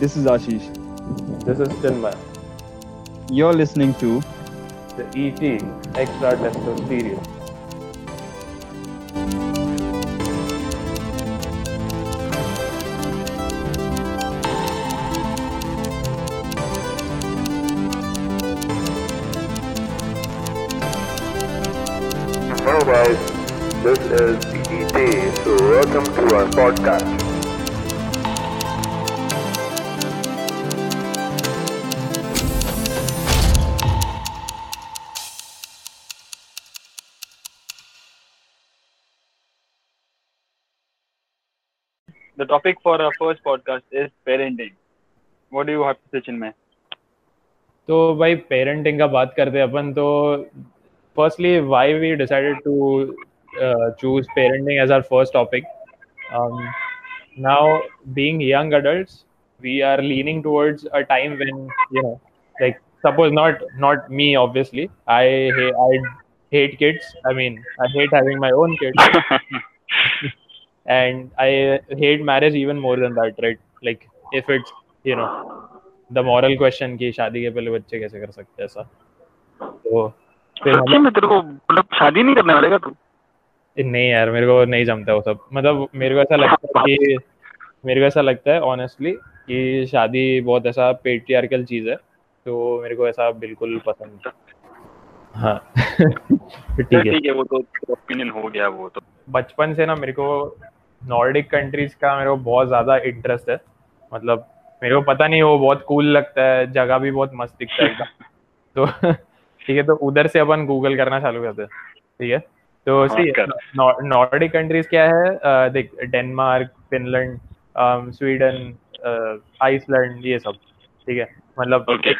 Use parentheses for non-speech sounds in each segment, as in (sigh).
This is Ashish. This is Chinmay. You're listening to The ET Extra Testo Stereo. Topic for our first podcast is parenting. What do you have to say, Chinmay? तो भाई parenting का बात करते हैं अपन तो firstly why we decided to choose parenting as our first topic now being young adults we are leaning towards a time when you know like suppose not not me obviously i ha- i hate kids i mean i hate having my own kids and i hate marriage even more than that right? Like if it's you know the moral question की शादी के पहले बच्चे कैसे कर सकते हैं ऐसा। तो फिर मतलब में तेरे को मतलब शादी नहीं करने वाले का तू? नहीं यार मेरे को नहीं जमता वो सब। मतलब मेरे को ऐसा लगता है कि मेरे को ऐसा लगता है ऑनेस्टली कि शादी बहुत ऐसा पेट्रियार्कल चीज़ है तो मेरे को ऐसा बिल्कुल पसंद नहीं। हाँ। (laughs) ठीक है। ठीक है वो तो ओपिनियन हो गया वो तो। बचपन से ना मेरे को नॉर्डिक कंट्रीज़ का मेरे को बहुत ज़्यादा इंटरेस्ट है। मतलब मेरे को पता नहीं वो बहुत कूल लगता है जगह भी बहुत मस्त दिखता है (laughs) तो (laughs) ठीक है तो उधर से अपन गूगल करना चालू करते हैं। ठीक है? तो हाँ, सी नॉर्डिक कंट्रीज़ क्या है? देख डेनमार्क फिनलैंड स्वीडन आइसलैंड ये सब। ठीक है? मतलब Okay.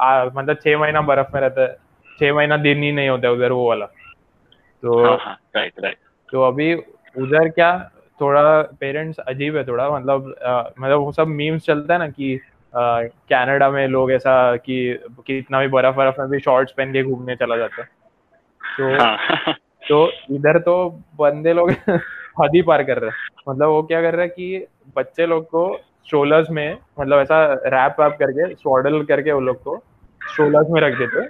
आ, मतलब छह महीना बर्फ़ में रहता है। छह महीना दिन ही नहीं होता है उधर वो वाला। तो हाँ हाँ राइट राइट तो अभी उधर क्या थोड़ा पेरेंट्स अजीब है थोड़ा मतलब मतलब वो सब मीम्स चलता है ना कि कनाडा में लोग ऐसा कि कि इतना भी बर्फ़ बर्फ़ में भी शॉर्ट्स पहन के घूमने चला जाता है। तो हाँ। तो इधर तो बंदे लोग (laughs) हद ही पार कर रहे हैं। मतलब वो क्या कर रहे हैं कि बच्चे लोग को स्ट्रोलर्स में मतलब ऐसा रैप वैप करके स्वाडल करके वो लोग को स्ट्रोलर्स में रख देते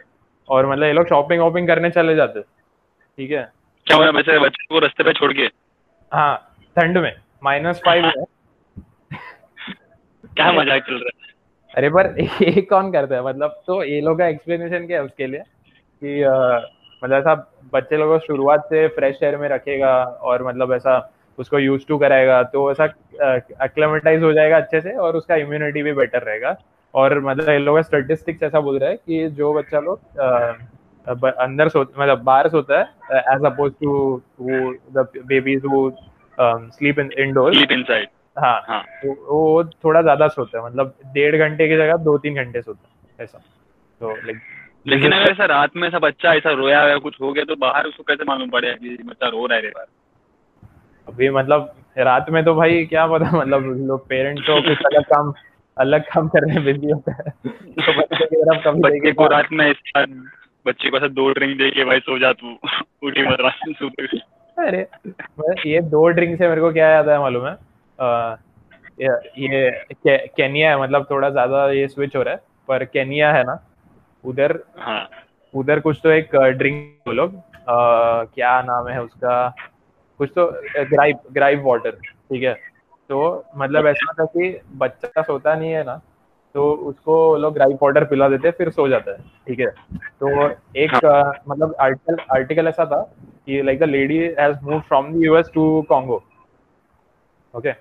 और मतलब ये लोग शॉपिंग वॉपिंग करने चले जाते ठीक है? क्या बच्चे को रास्ते पे छोड़ के? हाँ। ठंड में माइनस फाइव है। (laughs) क्या मज़ाक चल रहा है? अरे पर (laughs) ये कौन करता है? मतलब तो ये लोग का एक्सप्लेनेशन क्या है उसके लिए? कि अ, मतलब ऐसा बच्चे लोगों को शुरुआत से फ्रेश एयर में रखेगा और मतलब ऐसा उसको यूज़ टू कराएगा तो ऐसा एक्लेमेटाइज हो जाएगा अच्छे से और उसका इम्यूनिटी भी बेटर रहेगा। और मतलब ये लोग स्टेटिस्टिक्स ऐसा बोल रहा है कि जो बच्चा लोग अंदर सो मतलब बाहर सोता है एज अपोज टू वो the babies who sleep in indoors sleep inside हाँ हाँ. तो वो थोड़ा ज़्यादा सोता है मतलब डेढ़ घंटे की जगह दो तीन घंटे सोता है ऐसा। तो लाइक लेकिन अगर ऐसा रात में ऐसा बच्चा ऐसा रोया या कुछ हो गया तो बाहर उसको कैसे मालूम पड़ेगा कि बच्चा रो रहा है बाहर? अभी मतलब रात में तो भाई क्या पता मतलब लोग पेरेंट्स तो कुछ अलग काम अलग काम करने में बिज़ी होता है। तो बच्चे की तरफ़ कभी बच्चे को रात में बच्चे को ऐसा दो ड्रिंक दे के भाई सो जा तू। (laughs) उठी मत रात में सोते अरे ये दो ड्रिंक से मेरे को क्या याद है मालूम है? ये ये के, केनिया है मतलब थोड़ा ज़्यादा ये स्विच हो रहा है पर केनिया है ना उधर हाँ। उधर कुछ तो एक ड्रिंक लोग क्या नाम है उसका कुछ तो ग्राइप ग्राइप वाटर ठीक है? तो मतलब ऐसा था कि बच्चा सोता नहीं है ना तो उसको लोग ग्राइप वाटर पिला देते हैं फिर सो जाता है ठीक है? तो एक अ, मतलब आर्टिकल आर्टिकल ऐसा था कि like the lady has move from the US to Congo okay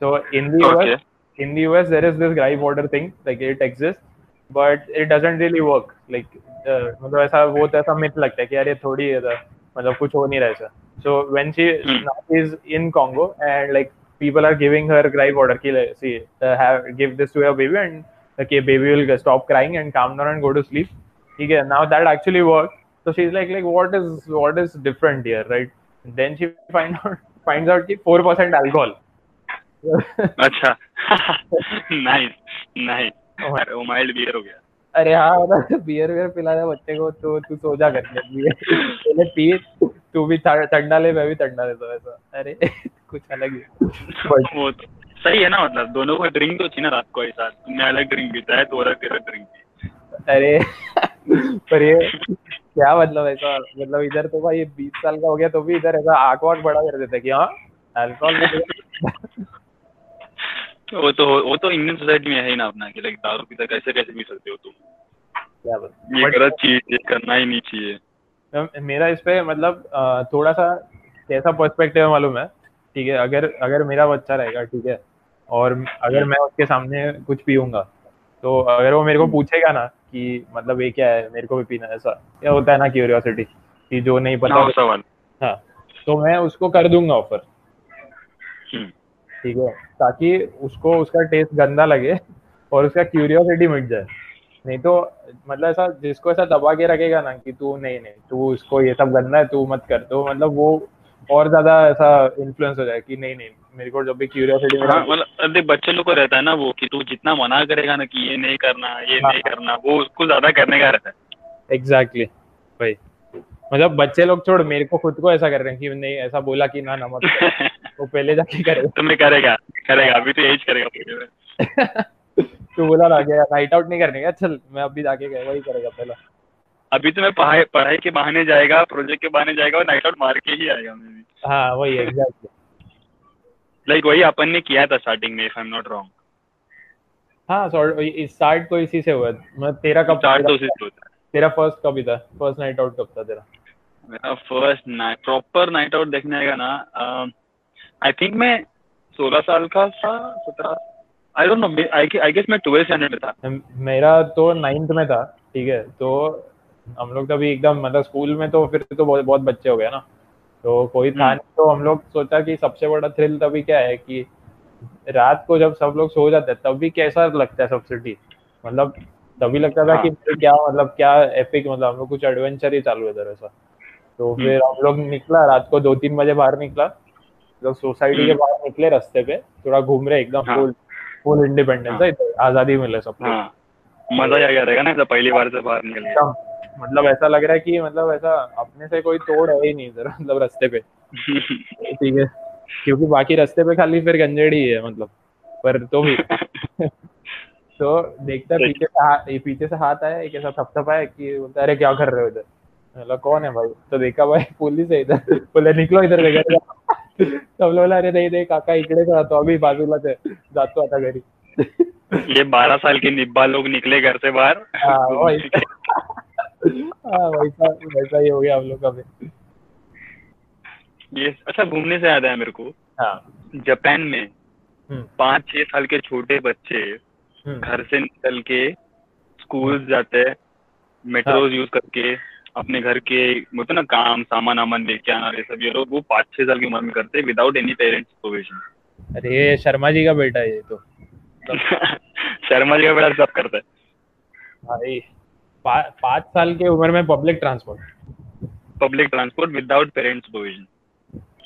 तो in the Okay. US in the US there is this gripe water thing like it exists but it doesn't really work like uh, मतलब ऐसा वो तो ऐसा myth लगता है कि यार ये थोड़ी है तो, मतलब कुछ हो नहीं रहा ऐसा so when she Hmm. now is in Congo and like people are giving her gripe water कि like, see uh, have give this to your baby and okay baby will stop crying and calm down and go to sleep ठीक है now that actually worked So she's like like what is what is different here right? Then she (laughs) find out finds out कि 4% alcohol. अच्छा। (laughs) Nice nice अरे वो mild beer हो गया। अरे हाँ मतलब बियर वियर पिलाया बच्चे को तो तू सो जा बियर (laughs) पहले पी तू भी ठंडा ले मैं भी ठंडा लेता हूँ ऐसा। अरे कुछ अलग ही। वो तो सही है ना मतलब दोनों को ड्रिंक तो चाहिए ना रात को साथ तुमने अलग ड्रिंक पीता है तो अलग तेरा ड्रिंक अरे पर ये क्या मतलब ऐसा मतलब इधर तो भाई बीस साल का हो गया तो भी इधर ऐसा आँख वाक बड़ा कर देते कि हाँ अल्कोहल वो तो वो तो इंडियन सोसाइटी में है ना अपना कि लाइक दारू पीता कैसे कैसे पी सकते हो तुम? क्या बता ये गलत चीज़ ये करना ही नहीं चाहिए। मेरा इस पे मतलब थोड़ा सा कैसा पर्सपेक्टिव है मालूम है? ठीक है अगर अगर मेरा बच्चा रहेगा ठीक है और अगर मैं उसके सामने कुछ पीऊँगा तो अगर वो मेरे को पूछेगा ना कि मतलब ये क्या है मेरे को भी पीना है ऐसा होता है ना क्यूरियोसिटी कि जो नहीं पता सवाल हाँ तो मैं उसको कर दूँगा ऑफ़र हम्म, ठीक है? ताकि उसको उसका टेस्ट गंदा लगे और उसका क्यूरियोसिटी मिट जाए। नहीं तो मतलब ऐसा जिसको ऐसा दबा के रखेगा ना कि तू नहीं नहीं तू इसको ये सब गंदा है तू मत कर। तो मतलब वो और ज़्यादा ऐसा इन्फ्लुएंस हो जाए कि नहीं नहीं मेरे को जब भी क्यूरियोसिटी हाँ मतलब देख बच्चे लोग को रहता है ना वो कि तू जितना मना करेगा ना कि ये नहीं करना ये हाँ। नहीं करना वो उसको ज़्यादा करने का रहता है। एग्जैक्टली भाई। मतलब बच्चे लोग छोड़ मेरे को खुद को ऐसा कर रहे हैं कि नहीं ऐसा बोला कि ना नमक (laughs) वो पहले जाके करेगा। तुम्हें करेगा करेगा अभी तो एज करेगा। (laughs) तू बोला ना कि नाइट आउट नहीं करने का चल मैं अभी जाके गया वही करेगा पहला। अभी तो मैं पढ़ाई पढ़ाई के बहाने जाएगा प्रोजेक्ट के बहाने जाएगा और नाइट आउट मार के ही आएगा मैं भी। हाँ वही एग्जैक्टली लाइक वही अपन ने किया था स्टार्टिंग में if I am not wrong हाँ सॉर्ट स्टार्ट तो इसी से हुआ मतलब तेरा कब स्टार्ट तो उसी से होता है तेरा फ़र्स्ट कब ही था? फ़र्स्ट नाइट आउट कब था तेरा? मेरा first night proper night out देखने आएगा ना आई थिंक मैं सोलह साल का था सत्रह I don't know I guess मैं ट्वेल्थ स्टैंडर्ड में था। मेरा तो नाइन्थ में था ठीक है तो हम लोग तभी एकदम मतलब स्कूल में तो फिर तो बहुत बहुत बच्चे हो गए ना तो कोई था हम्म। नहीं तो हम लोग सोचा कि सबसे बड़ा थ्रिल तभी क्या है कि रात को जब सब लोग सो जाते हैं तभी कैसा लगता है सब सिटी मतलब तभी लगता था कि क्या मतलब क्या एपिक मतलब हम लोग कुछ एडवेंचर ही चालू है इधर ऐसा तो हम्म। फिर हम लोग निकला रात को दो तीन बजे बाहर निकला जब सोसाइटी के हम्म। बाहर निकले रास्ते पे थोड़ा घूम रहे एकदम हाँ। फुल फुल इंडिपेंडेंस हाँ। है आज़ादी मिले सबको हाँ मज़ा ही आ गया रहेगा ना पहली बार से बाहर निकल एकदम मतलब ऐसा लग रहा है कि मतलब ऐसा अपने से कोई तोड़ है ही नहीं इधर मतलब रास्ते पे। ठीक है। क्योंकि बाकी रास्ते पे खाली फिर गंजेड़ ही है मतलब। पर तो भी। तो देखता है पीछे से हाथ पीछे से हाथ आया एक ऐसा थपथपाया कि बोलता अरे क्या कर रहे हो इधर? बोला कौन है भाई? तो देखा भाई पुलिस है इधर। बोले निकलो इधर से घरी सब लोग बोला अरे नहीं नहीं काका इकडे राहतो आम्ही बाजूलाच आहे जातो आता घरी ये बारह साल के निब्बा लोग निकले घर से बाहर। हाँ हाँ वैसा वैसा ही हो गया हम लोग का भी। ये अच्छा घूमने से याद आया मेरे को। हाँ। जापान में हम्म। पाँच छह साल के छोटे बच्चे हम्म। घर से निकल के स्कूल जाते हैं। मेट्रोज यूज़ करके अपने घर के मतलब ना काम सामान वामान लेके आना ये सब ये लोग वो पाँच छह साल की उम्र में करते विदाउट एनी पेरेंट्स प्रोविज़न अरे ये शर्मा जी का बेटा है ये तो। (laughs) शर्मा जी का बेटा सब करता है। भाई। पा, पाँच साल की उम्र में public transport public transport without parents provision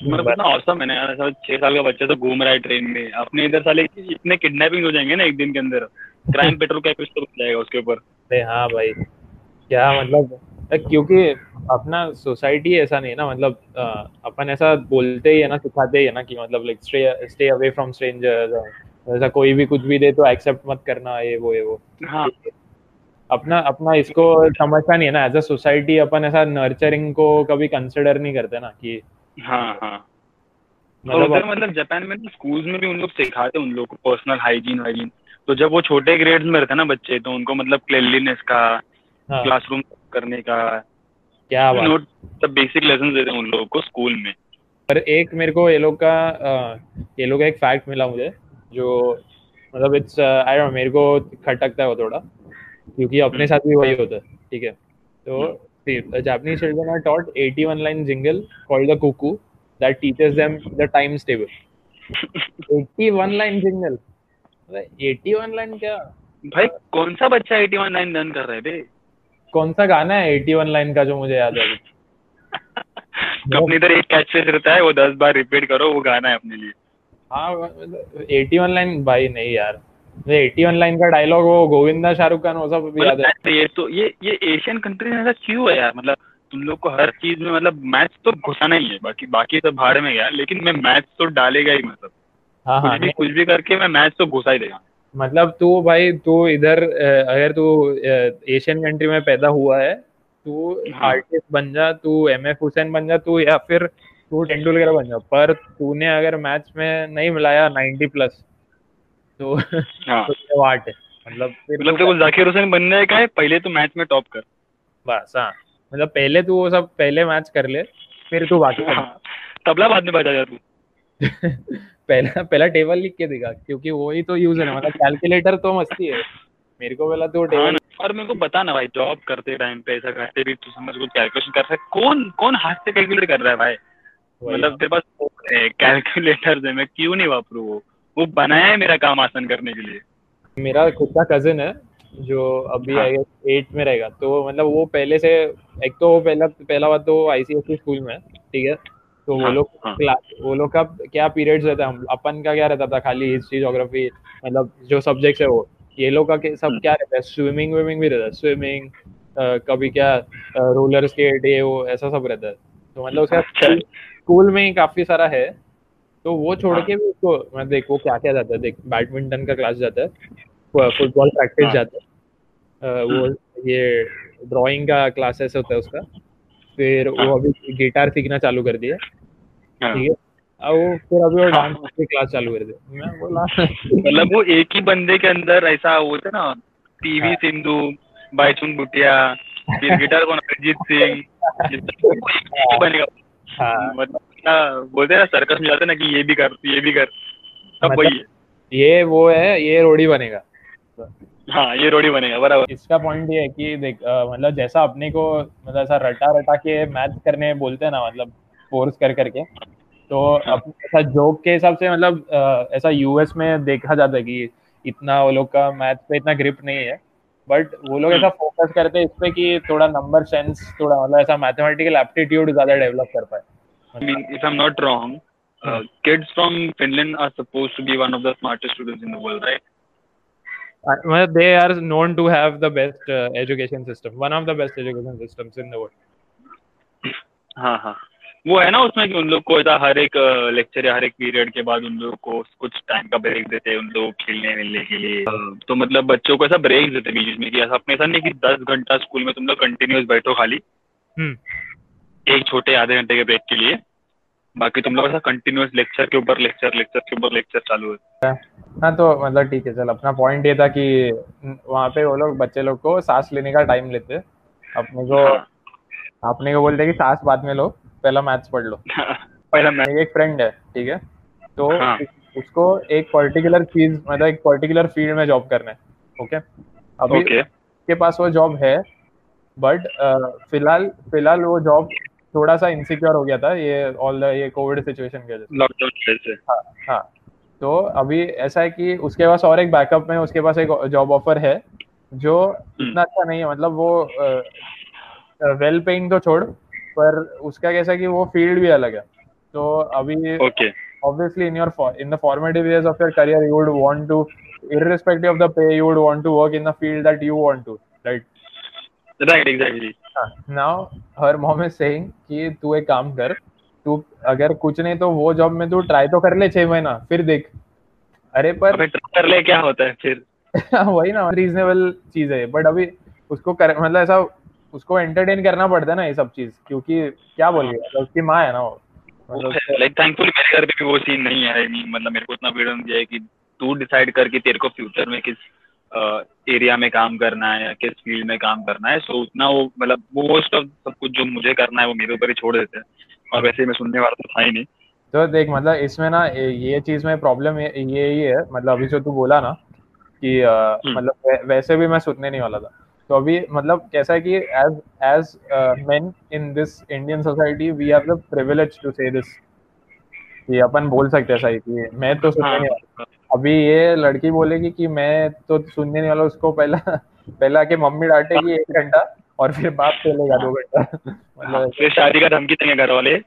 मतलब कितना औसम है ना छह साल का बच्चा तो घूम रहा है ट्रेन में। अपने इधर साले इतने किडनैपिंग हो जाएँगे ना एक दिन के अंदर। क्राइम पेट्रोल का एपिसोड हो जाएगा उसके ऊपर। हाँ भाई क्या मतलब क्योंकि अपना सोसाइटी ऐसा नहीं है ना मतलब अपन ऐसा बोलते ही है ना सिखाते ही है ना कि मतलब like stay stay away from strangers ऐसा कोई भी कुछ भी दे तो एक्सेप्ट मत करना ये वो ये वो। हाँ। अपना अपना इसको समझता नहीं है ना एज अ सोसाइटी अपन ऐसा नर्चरिंग को कभी कंसिडर नहीं करते ना कि हाँ हाँ। मतलब उधर मतलब जापान में ना स्कूल्स में भी उन लोग सिखाते उन लोग को पर्सनल हाइजीन वाइजीन तो जब वो छोटे ग्रेड्स में रहते ना बच्चे तो उनको मतलब क्लिनलीनेस का हाँ, क्लासरूम करने का। क्या बात। नोट सब बेसिक लेसन देते हैं उन लोगों को स्कूल में। पर एक मेरे को ये लोग का ये लोग का एक फैक्ट मिला मुझे जो मतलब इट्स आई डोंट मेरे को खटकता है वो थोड़ा। क्योंकि अपने साथ भी वही होता है ठीक है? तो Japanese children are taught 81 line jingle called the kuku that teaches them the times table 81 line jingle 81 line क्या? भाई कौन सा बच्चा एटी वन नाइन रन कर रहा है बे? कौन सा गाना है 81 लाइन का जो मुझे याद है? अपने (laughs) इधर एक कैच फ्रेज रहता है वो दस बार रिपीट करो वो गाना है अपने लिए। हाँ एटी वन लाइन भाई नहीं यार। एटी वन लाइन का डायलॉग वो गोविंदा शाहरुख खान वो सब भी याद है। मतलब ये तो ये ये एशियन कंट्री में ऐसा क्यों है यार? मतलब तुम लोग को हर चीज़ में मतलब मैथ्स तो घुसाना ही है बाकी बाकी सब भाड़ में गया लेकिन मैं मैथ्स तो डालेगा ही मतलब। हाँ हाँ कुछ भी कुछ भी करके मैं मैच तो घुसा ही देगा। मतलब तू भाई तू इधर अगर तू एशियन कंट्री में पैदा हुआ है तू हाँ। आर्टिस्ट बन जा तू एम एफ़ हुसैन बन जा तू या फिर तू तेंदुलकर बन जा पर तूने अगर मैच में नहीं मिलाया 90 प्लस तो हाँ। (laughs) तो वाट है। मतलब मतलब तू जाकिर हुसैन बनने का है पहले तो मैच में टॉप कर। बस हाँ। मतलब पहले तू वो सब पहले मैच कर ले फिर तू बाकी हाँ। तबला बाद में बजा जा तू। (laughs) पहला पहला टेबल लिख के दिखा क्योंकि वो ही तो यूज़ है मतलब कैलकुलेटर तो मस्ती है। मेरे को पहला तो हाँ टेबल ना, और मेरे को बता ना भाई जॉब करते टाइम पे ऐसा करते भी तू समझ को कैलकुलेशन कर है। कौन कौन हाथ से कैलकुलेट कर रहा है भाई? मतलब तेरे पास कैलकुलेटर है मैं क्यों नहीं वापरू वो? वो बनाया है मेरा काम आसान करने के लिए। मेरा खुद का कजिन है जो अभी हाँ। एट में रहेगा। तो मतलब वो पहले से एक तो वो पहला पहला बात तो आईसीएसई स्कूल में ठीक है? तो हाँ, वो हाँ, लोग हाँ। क्लास वो लोग का क्या पीरियड्स रहता है? अपन का क्या रहता था? खाली हिस्ट्री जोग्राफी मतलब जो सब्जेक्ट्स है वो। ये लोग का सब हम्म। क्या रहता है? स्विमिंग विमिंग भी रहता है। स्विमिंग कभी क्या रोलर स्केट ये वो ऐसा सब रहता है। तो मतलब उसका अच्छा। स्कूल में ही काफ़ी सारा है। तो वो छोड़ हाँ। के भी उसको मैं देख वो क्या क्या जाता है देख बैडमिंटन का क्लास जाता है फुटबॉल प्रैक्टिस हाँ। जाता है वो ये ड्राइंग का क्लासेस होता है उसका फिर हाँ। वो अभी गिटार सीखना चालू कर दिया हाँ। ठीक है अब वो फिर अभी वो हाँ। डांस की क्लास चालू कर दी मैं बोला मतलब वो एक ही बंदे के अंदर ऐसा होता है ना पीवी हाँ। सिंधु बाईचुंग भुटिया फिर गिटार कौन अरिजीत सिंह ही बनेगा हाँ मतलब क्या बोलते हैं ना सर्कस में जाते ना कि ये भी कर ये भी कर। सब मतलब- वही है। ये वो है ये रोडी बनेगा। हाँ ये रोडी बनेगा बराबर। इसका पॉइंट ये है कि देख मतलब जैसा अपने को मतलब ऐसा रटा रटा के मैथ करने बोलते हैं ना मतलब फोर्स कर करके तो हाँ। ऐसा जोक के हिसाब से मतलब ऐसा यूएस में देखा जाता है कि इतना वो लोग का मैथ पे इतना ग्रिप नहीं है बट वो लोग ऐसा फोकस करते हैं इस पे कि थोड़ा नंबर सेंस थोड़ा मतलब ऐसा मैथमेटिकल एप्टीट्यूड ज़्यादा डेवलप कर पाए। I mean, if I'm not wrong, uh, kids from Finland are supposed to be one of the smartest students in the world, right? Uh, well, they are known to have the best uh, education system one of the best education systems in the world हाँ हाँ वो है ना उसमें कि उन लोग को ऐसा हर एक लेक्चर या हर एक पीरियड के बाद उन लोग को कुछ टाइम का ब्रेक देते हैं उन लोग खेलने मिलने के लिए तो मतलब बच्चों को ऐसा ब्रेक देते हैं बीच में कि ऐसा अपने ऐसा नहीं कि दस घंटा स्कूल में तुम लोग कंटिन्यूस बैठो खाली हम्म एक छोटे आधे घंटे के ब्रेक के लिए। बाकी तुम लोग ऐसा कंटिन्यूस लेक्चर के ऊपर लेक्चर लेक्चर के ऊपर लेक्चर चालू है। हाँ तो मतलब ठीक है चल अपना पॉइंट ये था कि वहाँ पे वो लोग बच्चे लोग को सांस लेने का टाइम लेते। अपने को हाँ। अपने को बोलते कि सांस बाद में लो पहला मैथ्स पढ़ लो। (laughs) पहला मैं मेरी एक फ्रेंड है ठीक है? तो हाँ। उसको एक पर्टिकुलर चीज़ मतलब एक पर्टिकुलर फ़ील्ड में जॉब करना है ओके अभी ओके उसके पास वो जॉब है बट फ़िलहाल फ़िलहाल वो जॉब थोड़ा सा इनसिक्योर हो गया था ये ऑल ये कोविड सिचुएशन की वजह से। लॉकडाउन की वजह से। हाँ हाँ। तो अभी ऐसा है कि उसके पास और एक बैकअप में उसके पास एक जॉब ऑफ़र है जो इतना अच्छा नहीं है। मतलब वो वेल पेइंग तो छोड़ पर उसका कैसा कि वो फ़ील्ड भी अलग है। तो अभी obviously in your for, in the formative years of your career you would want to irrespective of the pay you would want to work in the field that you want to right? Right exactly now her mom is saying कि तू एक काम कर तू अगर कुछ नहीं तो वो जॉब में तू ट्राई तो कर ले छह महीना फिर देख। अरे पर कर ले क्या होता है फिर? (laughs) वही ना रीजनेबल चीज़ है बट अभी उसको कर मतलब ऐसा उसको एंटरटेन करना पड़ता है ना ये सब चीज़ क्योंकि क्या बोलिए तो उसकी माँ है ना वो। मतलब लाइक थैंकफुली मेरे घर पे भी वो सीन नहीं है मतलब मेरे को इतना फ्रीडम दिया है कि तू डिसाइड कर कि तेरे को फ्यूचर में किस एरिया में काम करना है या किस फ़ील्ड में काम करना है सो उतना वो मतलब मोस्ट ऑफ़ सब कुछ जो मुझे करना है वो मेरे ऊपर ही छोड़ देते हैं। और वैसे मैं सुनने वाला तो था ही नहीं। तो देख मतलब इसमें ना ये चीज़ में प्रॉब्लम ये ही है। मतलब अभी जो तू बोला ना कि अ, हम्म। मतलब वैसे भी मैं सुनने नहीं वाला था। तो अभी मतलब कैसा है कि as as men in this Indian society we have the privilege to say this कि अपन बोल सकते हैं सही कि मैं तो सुनने नहीं वाला। अभी ये लड़की बोलेगी कि मैं तो सुनने नहीं वाला उसको पहला (laughs) पहला के मम्मी डांटेगी एक घंटा और फिर बाप चलेगा दो घंटा। हाँ, मतलब फिर शादी का धमकी देंगे घर वाले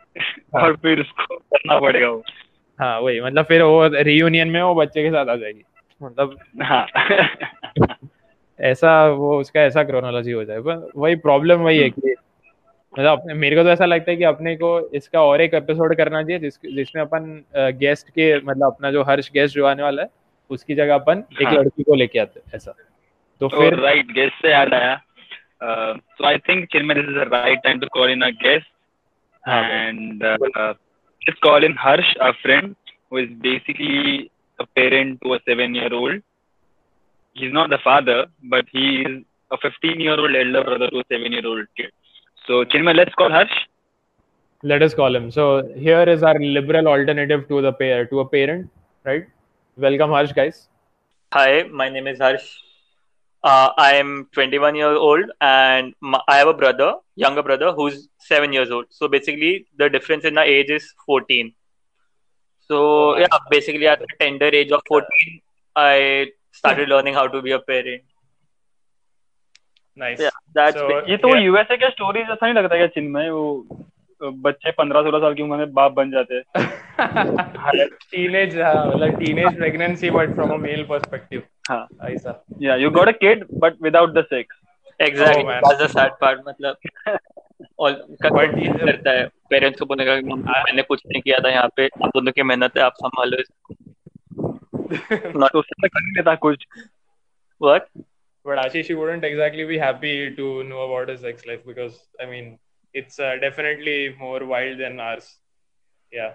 और फिर उसको करना पड़ेगा वो। हाँ वही मतलब फिर वो रियूनियन में वो बच्चे के साथ आ जाएगी। मतलब हाँ। ऐसा वो उसका ऐसा क्रोनोलॉजी हो जाए। पर वही प्रॉब्लम वही है कि मतलब मेरे को तो ऐसा लगता है कि अपने को इसका और एक एपिसोड करना चाहिए जिस जिसमें अपन गेस्ट के मतलब अपना जो हर्ष गेस्ट जो आने वाला है उसकी जगह अपन एक हाँ। लड़की को लेके आते हैं ऐसा तो तो फिर राइट गेस्ट से याद आया so I think Chinmay this is the right time to call in a guest हाँ, and uh, let's call in Harsh, a friend who is basically a parent to a seven-year-old. He's not the father, but he is a 15-year-old elder brother to a seven-year-old kid. So, Chinmay, let's call Harsh. let us call him. So here is our liberal alternative to the pair to a parent, right? Welcome, Harsh, guys. Hi, my name is Harsh. Uh, I am 21 years old and my, I have a brother, younger brother, who's seven years old. So basically, the difference in our age is 14. So yeah, basically at the tender age of 14, I started learning how to be a parent. Nice. Yeah, that's ये तो USA का stories ऐसा नहीं लगता क्या चिन्मय वो बच्चे पंद्रह सोलह साल की उम्र में बाप बन जाते। (laughs) हैं teenage, like teenage pregnancy, but from a male हाँ। ऐसा. Yeah you got a kid but without the sex exactly. Oh, man. that's the मतलब। (laughs) और But करता है? पेरेंट्स को बोलने का मैंने कुछ नहीं किया था यहाँ पे। आप दोनों की मेहनत है आप संभालो इसको। (laughs) उससे कर नहीं कुछ। What? But Ashish, you wouldn't exactly be happy to know about his sex life because, I mean, it's uh, definitely more wild than ours. Yeah.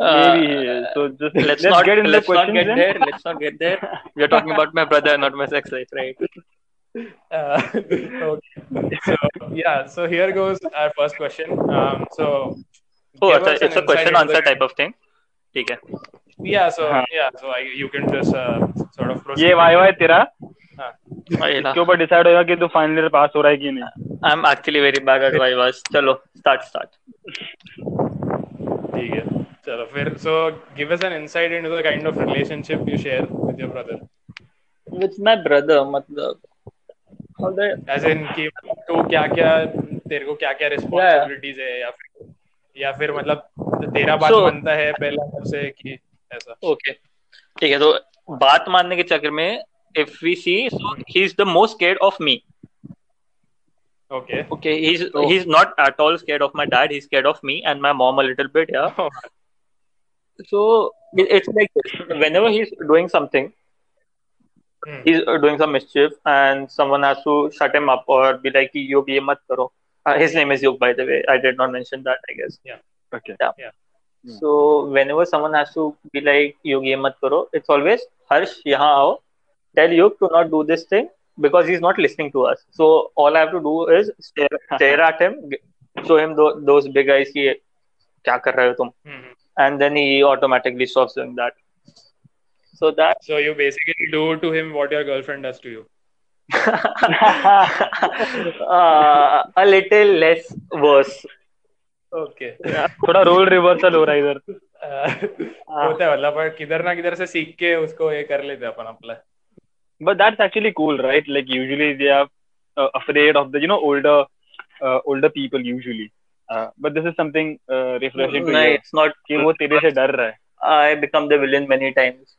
Maybe Uh, so just let's, (laughs) let's, not get into the let's not questions get then. there. Let's not get there. We are talking about my brother, not my sex life, right? (laughs) Uh, okay. So, yeah, so here goes our first question. Um, so, Oh, give it's a, us an it's a insight question into answer the- type of thing. ठीक है. Yeah, so, हाँ. yeah, so I, you can just uh, sort of proceed. ये Y Y तेरा हाँ. क्यों पर decide होगा कि तू फाइनल ईयर पास हो रहा है कि नहीं। I am actually very bad at my worse चलो स्टार्ट स्टार्ट ठीक है चलो फिर। So give us an insight into the kind of relationship you share with your brother with my brother मतलब एज इन कि तू क्या-क्या तेरे को क्या-क्या रिस्पांसिबिलिटीज है या फिर या फिर मतलब तेरा बात बनता है पहला सबसे कि ऐसा। ओके ठीक है तो बात मानने के चक्कर में if we see so he's the most scared of me okay okay he's Oh. he's not at all scared of my dad he's scared of me and my mom a little bit yeah so it's like this. whenever he's doing something Hmm. he's uh, doing some mischief and someone has to shut him up or be like yog ye mat karo uh, his name is yog by the way i did not mention that i guess Yeah. Okay. Yeah. so whenever someone has to be like yog ye mat karo it's always harsh yahan aao tell yog to not do this thing because he's not listening to us so all i have to do is stare, (laughs) stare at him g- show him tho- those big eyes ki kya kar rahe ho tum Hmm. and then he automatically stops doing that so that so you basically do to him what your girlfriend does to you (laughs) uh, a little less worse okay थोड़ा role reversal हो रहा है इधर होता (laughs) है मतलब पर किधर ना किधर से सीख के उसको ये कर लेते हैं अपन अपना but that's actually cool right like usually they are uh, afraid of the you know older uh, older people usually uh, but this is something uh, refreshing to no, hear it's not कि वो तेरे से डर रहा है I become the villain many times.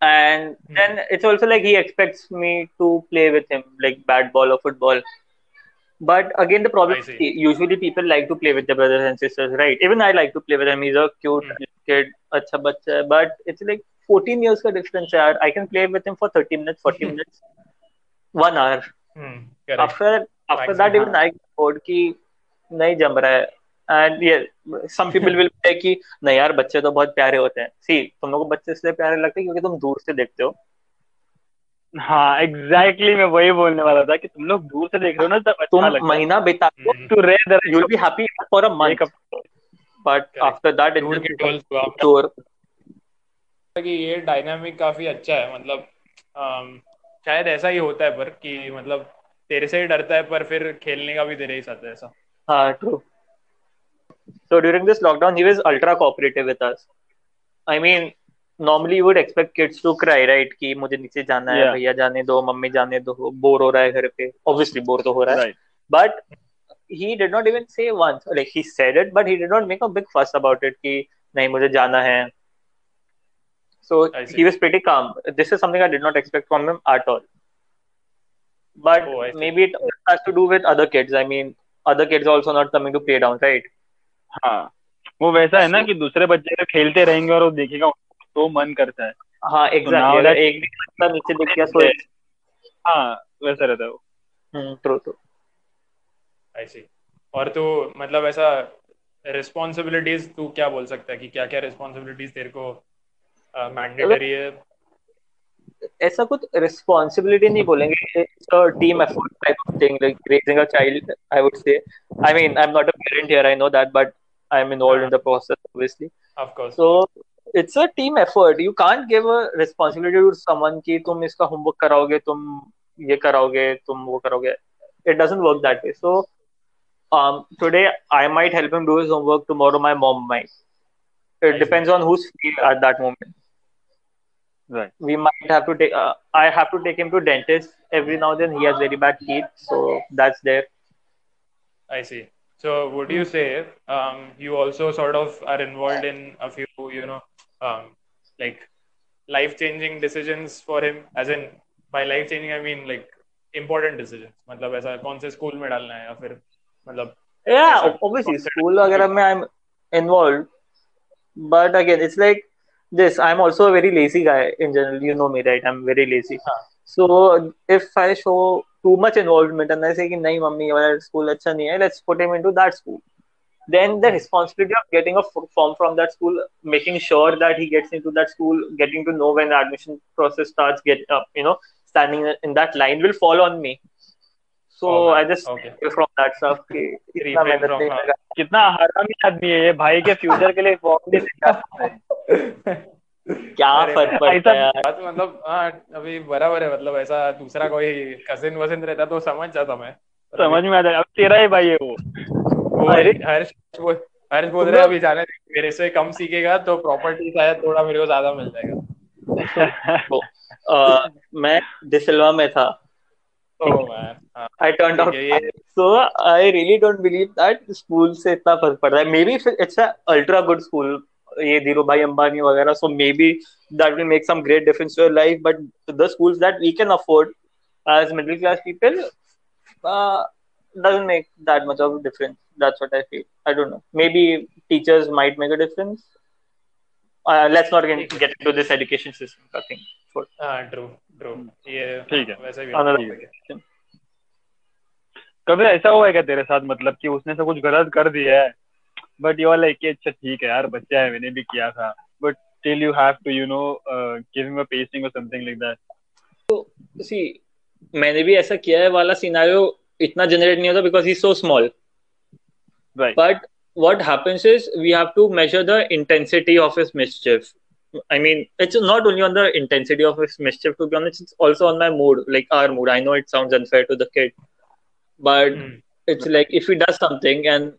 And then it's also like he expects me to play with him, like bat ball or football. But again, the problem I is see. usually people like to play with their brothers and sisters, right? Even I like to play with him. He's a cute kid, acha bacha. hai. But it's like 14 years ka difference. Yaar. I can play with him for 30 minutes, 40 minutes, one hour. hmm. After after that, even हाँ. I bored कि नहीं जम रहा है and ये some people will say कि नहीं यार बच्चे तो बहुत प्यारे होते हैं सी तुम लोगों को बच्चे इसलिए प्यारे लगते हैं क्योंकि तुम दूर से देखते हो हाँ एग्जैक्टली exactly, मैं वही बोलने वाला था कि तुम लोग दूर से देख रहे हो ना तब तुम अच्छा लगता महीना बिता हम्म. Too rare you will be happy for a month but after that के इट आप श्योर लगता है कि ये डायनामिक काफ़ी अच्छा है मतलब um, शायद ऐसा ही होता है पर कि मतलब तेरे से ही डरता है पर फिर खेलने का भी तेरे ही साथ है ऐसा। हाँ true so during this lockdown he was ultra cooperative with us I mean normally would expect kids to cry right कि मुझे नीचे जाना है भैया जाने दो मम्मी जाने दो बोर हो रहा है घर पे। ऑब्वियसली बोर तो हो रहा है। But he did not even say once like he said it but he did not make a big fuss about it कि नहीं मुझे जाना है। So he was pretty calm this is something I did not expect from him at all but Oh, maybe it has to do with other kids I mean other kids are also not coming to play down, right? हाँ वो वैसा है ना कि दूसरे बच्चे अगर खेलते रहेंगे और वो देखेगा तो मन करता है हाँ एग्जैक्टली अगर एक भी बच्चा नीचे दिख गया तो हाँ वैसा रहता है वो ट्रू ट्रू आई सी और तू मतलब ऐसा रिस्पॉन्सिबिलिटीज तू क्या बोल सकता है कि क्या क्या रिस्पॉन्सिबिलिटीज तेरे को मैंडेटरी है ऐसा कुछ रिस्पॉन्सिबिलिटी नहीं बोलेंगे team effort type of thing like raising a child I would say I mean I am not a parent here I know that but I am involved in the process obviously of course so it's a team effort you can't give a responsibility to someone की तुम इसका homework कराओगे तुम ये कराओगे तुम वो करोगे it doesn't work that way so today I might help him do his homework tomorrow my mom might it depends on who's feel at that moment Right. We might have to take. Uh, I have to take him to dentist every now and then. He has very bad teeth, so that's there. I see. So would you say um, you also sort of are involved in a few, you know, um, like life-changing decisions for him? As in, by life-changing, I mean like important decisions. मतलब ऐसा कौन से school में डालना है या फिर मतलब Yeah, Yes, sir. obviously, school वगैरह में I'm involved, but again, it's like this i'm also a very lazy guy in general. You know me right? I'm very lazy. huh. so if i show too much involvement and i say no mummy school acha nahi hai let's put him into that school. Then the responsibility of getting a form from that school making sure that he gets into that school getting to know when the admission process starts get up you know standing in that line will fall on me. So Oh, I just okay. refrain from that stuff. कि इतना मेहनत नहीं हाँ. लगा. कितना हरामी आदमी है ये भाई के फ्यूचर के लिए फॉर्म नहीं लेके आता है क्या फ़र्क पड़ता है यार बात मतलब हाँ अभी बराबर है मतलब ऐसा दूसरा कोई कजिन वजिन रहता तो समझ जाता मैं समझ में आ जाएगा अब तेरा ही भाई है वो वो अरे। हर्ष बोल हर्ष बोल रहे हैं अभी जाने मेरे से कम सीखेगा तो प्रॉपर्टी शायद थोड़ा मेरे को ज़्यादा मिल जाएगा (laughs) मैं डिसिल्वा में था ओह (laughs) मैन हाँ आई टर्न आउट ठीक है, ये so I really don't believe that school से इतना फर्क पड़ रहा है maybe it's a ultra good school ये धीरू भाई अंबानी वगैरह so maybe that will make some great difference to your life but the schools that we can afford as middle class people uh, doesn't make that much of a difference that's what i feel i don't know maybe teachers might make a difference uh, let's not get, get into this education system i think for हाँ true ये ठीक है। वैसे भी. कभी ऐसा हुआ है क्या तेरे साथ मतलब कि उसने से कुछ गलत कर दिया है? बट यू आर लाइक अच्छा ठीक है यार बच्चा है मैंने भी किया था। But still you have to you know give him a pasting or something like that see मैंने भी ऐसा किया है वाला सिनारियो इतना जनरेट नहीं होता because he so small right but what happens is we have to measure the intensity of his mischief i mean it's not only on the intensity of his mischief to be honest it's also on my mood like our mood i know it sounds unfair to the kid but hmm, it's like if he does something and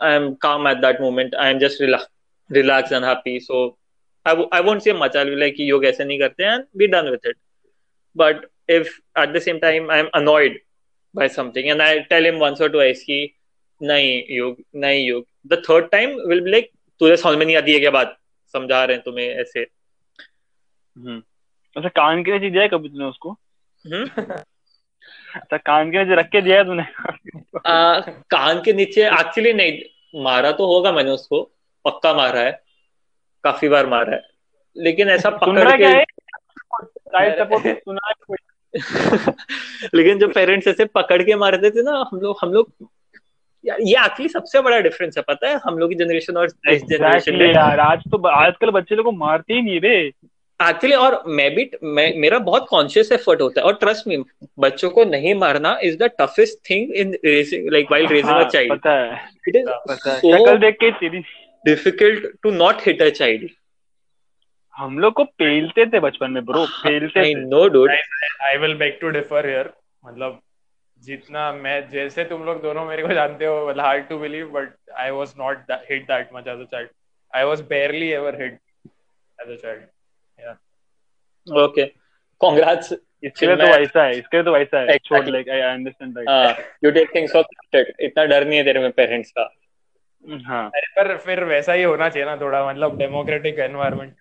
i'm calm at that moment i'm just relax relaxed and happy so I w- I won't say much i'll be like योग ऐसे नहीं करते and be done with it but if at the same time i'm annoyed by something and i tell him once or twice कि नहीं योग नहीं योग the third time will be like तुझे समझ में नहीं आती है क्या बात समझा रहे हैं तुम्हें ऐसे। हम्म। अच्छा कान के नीचे दिया है कभी तूने उसको? हम्म? अच्छा कान के नीचे रख के दिया है आ, कान के नीचे एक्चुअली नहीं मारा तो होगा मैंने उसको पक्का मारा है काफ़ी बार मारा है। लेकिन ऐसा पकड़ के (laughs) लेकिन जो पेरेंट्स ऐसे पकड़ के मारते थे ना हम लोग हम लोग ये एक्चुअली सबसे बड़ा डिफरेंस है पता है? हम लोग की जनरेशन और इस जनरेशन में यार आज तो आजकल बच्चे लोग को मारते ही नहीं रे एक्चुअली और मैं भी मैं मेरा बहुत कॉन्शियस एफर्ट होता है। और ट्रस्ट मी बच्चों को नहीं मारना is the toughest thing in racing like while raising a child पता है। इट इज़ पता है। शक्ल देख के तेरी difficult to not hit a child हम लोग को पेलते थे बचपन में bro पेलते I know dude I will beg to differ here मतलब जितना मैं जैसे तुम लोग दोनों मेरे को जानते हो मतलब hard to believe but I was not hit that much as a child I was barely ever hit as a child okay congrats इसके लिए तो वैसा है इसके लिए तो वैसा है. छोड़. Like I understand right you take things for granted इतना डर नहीं है तेरे में पेरेंट्स का. हाँ. अरे पर फिर वैसा ही होना चाहिए ना थोड़ा मतलब डेमोक्रेटिक एनवायरनमेंट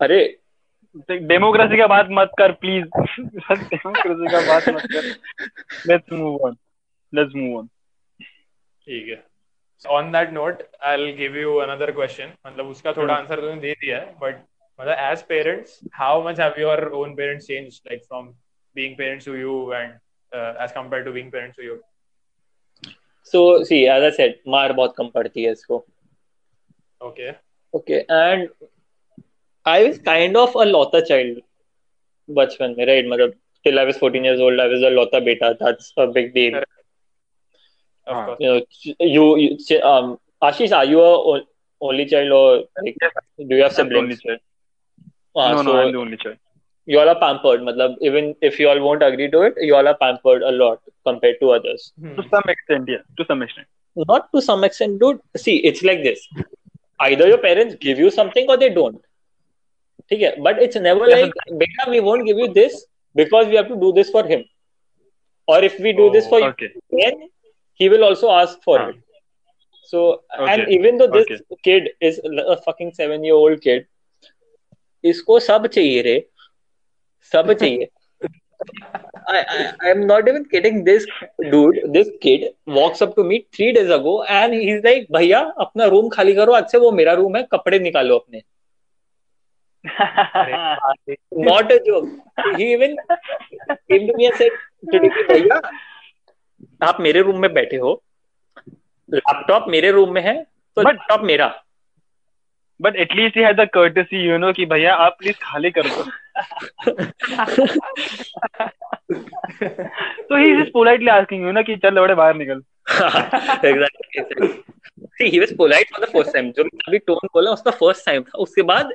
अरे डेमोक्रेसी का बात मत कर प्लीज़ डेमोक्रेसी का बात मत कर let's move on let's move on ठीक है. On that note I will give you another question मतलब उसका थोड़ा आंसर तूने दे दिया है बट मतलब as parents how much have your own parents change like from being parents to you and as compared to being parents to you So see, as I said, मार बहुत कम पड़ती है इसको. Okay Okay, and I was kind of a lota child बचपन में, right? मतलब till I was 14 years old, I was a lota beta. That's a big deal. Of हाँ. Course You know, you, you um, Ashish, are you a o- only child or like, do you have I'm the only siblings? child. Uh, no, so no, I'm the only child. you all are pampered. मतलब even if you all won't agree to it, you all are pampered a lot compared to others. To some extent, yeah. To some extent. Not to some extent, dude. See, it's like this. Either your parents give you something or they don't. ठीक है but it's never like बेटा we won't give you this because we have to do this for him और if we do this for you then he will also ask for it so and even though this kid is a fucking 7 year old kid इसको सब चाहिए रे सब (laughs) चाहिए। I am not even kidding this dude this kid walks up to me three days ago and he is like भैया अपना room खाली करो आज से वो मेरा रूम है कपड़े निकालो अपने। what (laughs) a joke. He even came to me and said, आप मेरे रूम में बैठे हो। लैपटॉप मेरे रूम में है तो लैपटॉप मेरा। बट एटलीस्ट ही है कर्टेसी यू नो कि भैया आप प्लीज़ खाली कर दो। तो he is politely asking you know कि चल बड़े बाहर निकल। Exactly he was polite for the first time जो अभी टोन बोला उसका फ़र्स्ट टाइम था। उसके बाद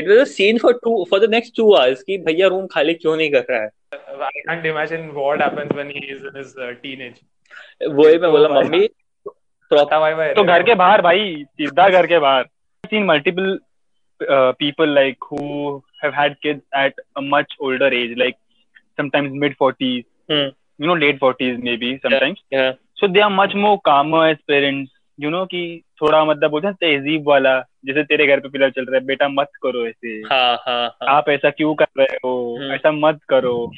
it was a scene for two for the next two hours कि भैया रूम खाली क्यों नहीं कर रहा है. I can't imagine what happens when he is in his uh, teenage. वही मैं बोला मम्मी पता भाई भाई तो घर के बाहर भाई सीधा घर के बाहर. I've seen multiple uh, people like who have had kids at a much older age, like sometimes mid 40s, Hmm. you know, late 40s maybe sometimes. Yeah. yeah. So they are much more calmer as parents. You know कि थोड़ा मतलब बोलते तहजीब वाला जैसे तेरे घर पे पिलर चल रहा है बेटा मत करो ऐसे। हा, हा, हा। आप ऐसा क्यों कर रहे हो? ऐसा मत करो।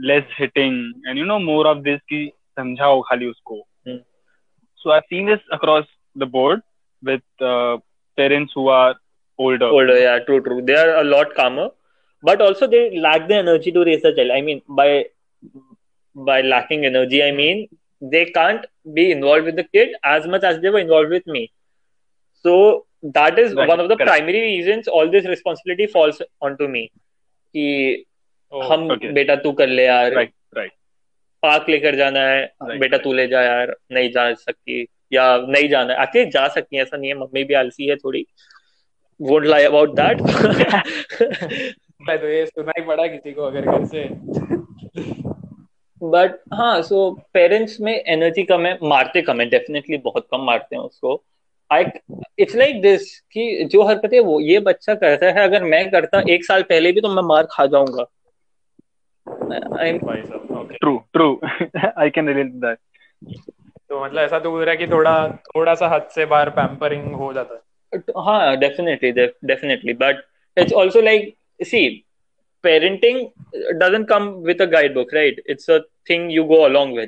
Less hitting and you know more of this की समझाओ खाली उसको। So I seen this across the board with parents who older older या true true they are a lot calmer but also they lack the energy to raise the child I mean by by lacking energy I mean they can't be involve with the kid as much as they were involve with me so that is Right, one of the correct. primary reasons all this responsibility falls onto me. कि Oh, हम okay. बेटा तू कर ले यार। Right right. Park लेकर जाना है। Right, बेटा right. तू ले जा यार। नहीं जा सकती या नहीं जाना। है एक्चुअली जा सकती है ऐसा नहीं है। मम्मी भी आलसी है थोड़ी। वोंट लाई अबाउट दैट तो ये सुना ही पड़ा किसी को अगर घर से। बट हाँ सो पेरेंट्स में एनर्जी कम है मारते कम है डेफिनेटली बहुत कम मारते हैं उसको। इतना ही दिस कि जो हरकत है वो ये बच्चा करता है अगर मैं करता एक साल पहले भी तो मैं मार खा जाऊँगा। (laughs) ऐसा तो है है thing you go along with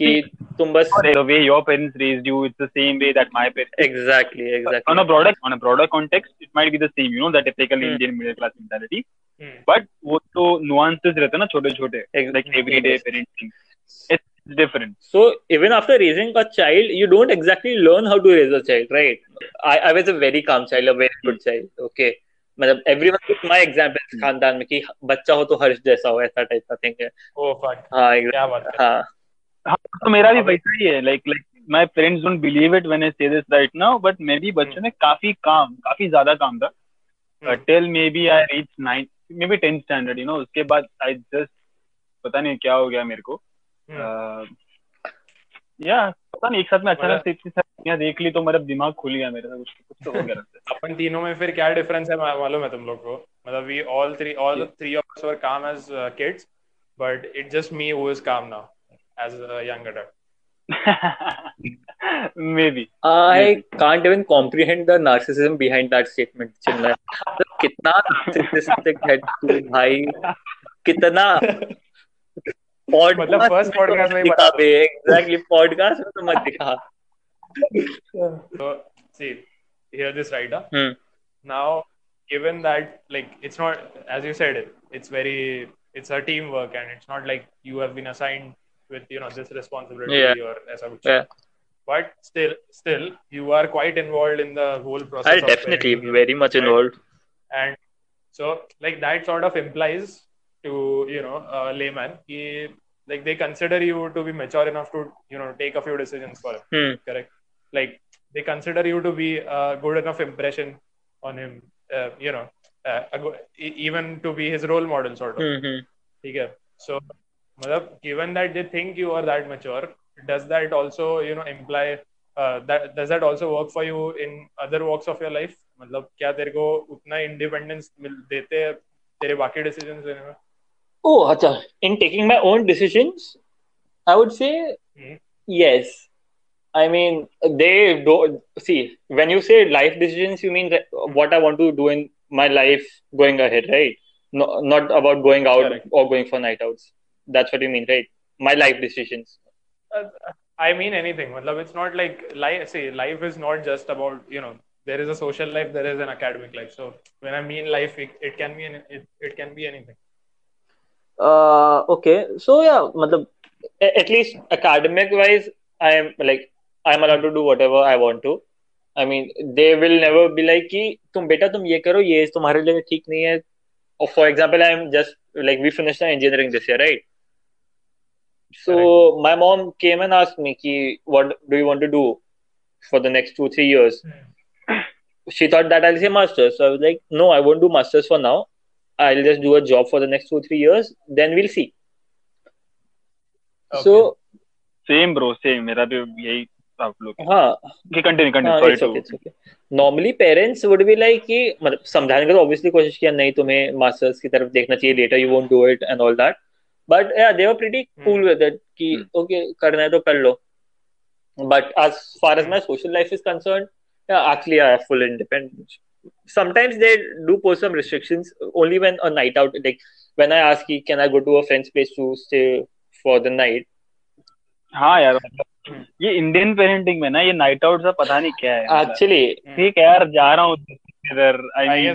कि तुम बस the way your parents raised you it's the same way that my parents exactly exactly on a broader on a broader context it might be the same you know that typical Hmm. indian middle class mentality hmm, but वो तो nuances रहते हैं ना छोटे छोटे like everyday parenting it's different So even after raising a child, you don't exactly learn how to raise a child, right? I, I was a very calm child, a very good child. Okay. मतलब everyone took my example खानदान में कि बच्चा हो तो हर्ष जैसा हो ऐसा टाइप का थिंग है ओ फक हाँ. क्या बात है हाँ हाँ तो मेरा भी वैसा ही है like like my parents don't believe it when I say this right now but मैं भी बच्चे में काफ़ी काम काफ़ी ज़्यादा काम था। uh, till maybe I reached nine maybe tenth standard you know उसके बाद I just पता नहीं क्या हो गया मेरे को। हम्म, या पता नहीं एक साथ में अचानक मतलब- से इतनी सारी दुनिया देख ली तो मेरा दिमाग खुल गया मेरा कुछ कुछ तो हो गया अपन तीनों में फिर क्या डिफरेंस है मालूम है तुम लोग को? मतलब we all three all the three of us were calm as kids but it just me who is calm now As a young adult (laughs) maybe I can't even comprehend the narcissism behind that statement, Chinmay. मतलब कितना narcissistic है तू भाई कितना मतलब first podcast में ही दिखा बता बे एग्जैक्टली पॉडकास्ट में तो मत दिखा So see, hear this right? Huh? Hmm. Now, given that like it's not as you said, it's very it's a teamwork and it's not like you have been assigned with you know this responsibility yeah. or as I would say. Yeah. But still, still, you are quite involved in the whole process. I definitely parenting, very much right? involved. And so, like that sort of implies to you know a layman, he, like they consider you to be mature enough to you know take a few decisions for him. Hmm. Correct. Like they consider you to be a good enough impression on him. Uh, you know, uh, even to be his role model, sort of. Mm-hmm. Okay. So मतलब given that they think you are that mature does that also you know imply uh, that does that also work for you in other walks of your life मतलब क्या तेरे को उतना independence देते हैं तेरे बाकी डिसीजंस लेने में Oh, acha. In taking my own decisions, I would say Hmm. yes. I mean, they don't see when you say life decisions, you mean that what I want to do in my life going ahead, right? No, not about going out Correct. or going for night outs. That's what you mean, right? My life decisions. Uh, I mean anything मतलब it's not like life see life is not just about you know there is a social life there is an academic life so when I mean life it, it can be any, it, it can be anything Uh, okay. So yeah, matlab, a- at least academic wise, I am like I'm allowed to do whatever I want to. I mean, they will never be like कि तुम बेटा तुम ये करो ये तुम्हारे लिए ठीक नहीं है. Or for example, I'm just like we finished our engineering this year, So my mom came and asked me कि what do you want to do for the next two three years? She thought that I'll say masters. So I was like, no, I won't do masters for now. I'll just do a job for the next two three years. Then we'll see. Okay. So same bro same मेरा भी यही outlook है हाँ continue हाँ continue sorry to. Normally parents would be like कि मतलब समझाने का तो obviously कोशिश किया नहीं तुम्हें masters की तरफ़ देखना चाहिए later you won't do it and all that but they're pretty cool with it कि ओके करना है तो कर लो but as far as my social life is concern actually I full independence sometimes they do pose some restriction only when a night out like when I ask की can I go to a friends place to stay for the night हाँ यार ये Indian parenting में ना ये night out पता नहीं क्या है मतलब। एक्चुअली ठीक है यार जा रहा हूँ इधर I mean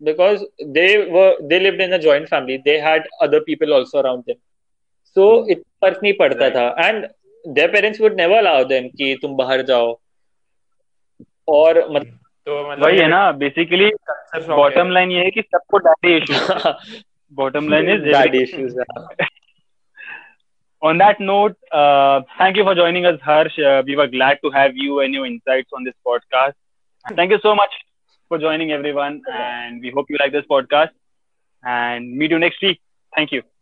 because they were they lived in a joint family they had other people also around them so it फर्क नहीं पड़ता था and their parents would never allow them कि तुम बाहर जाओ और मतलब तो मतलब वही है ना बेसिकली culture shock बॉटम है। लाइन ये है कि सबको daddy issues bottom line is daddy everything. issues on that note, uh, thank you for joining us, Harsh. Uh, we were glad to have you and your insights on this podcast. Thank you so much for joining, everyone. And we hope you like this podcast. And meet you next week. Thank you.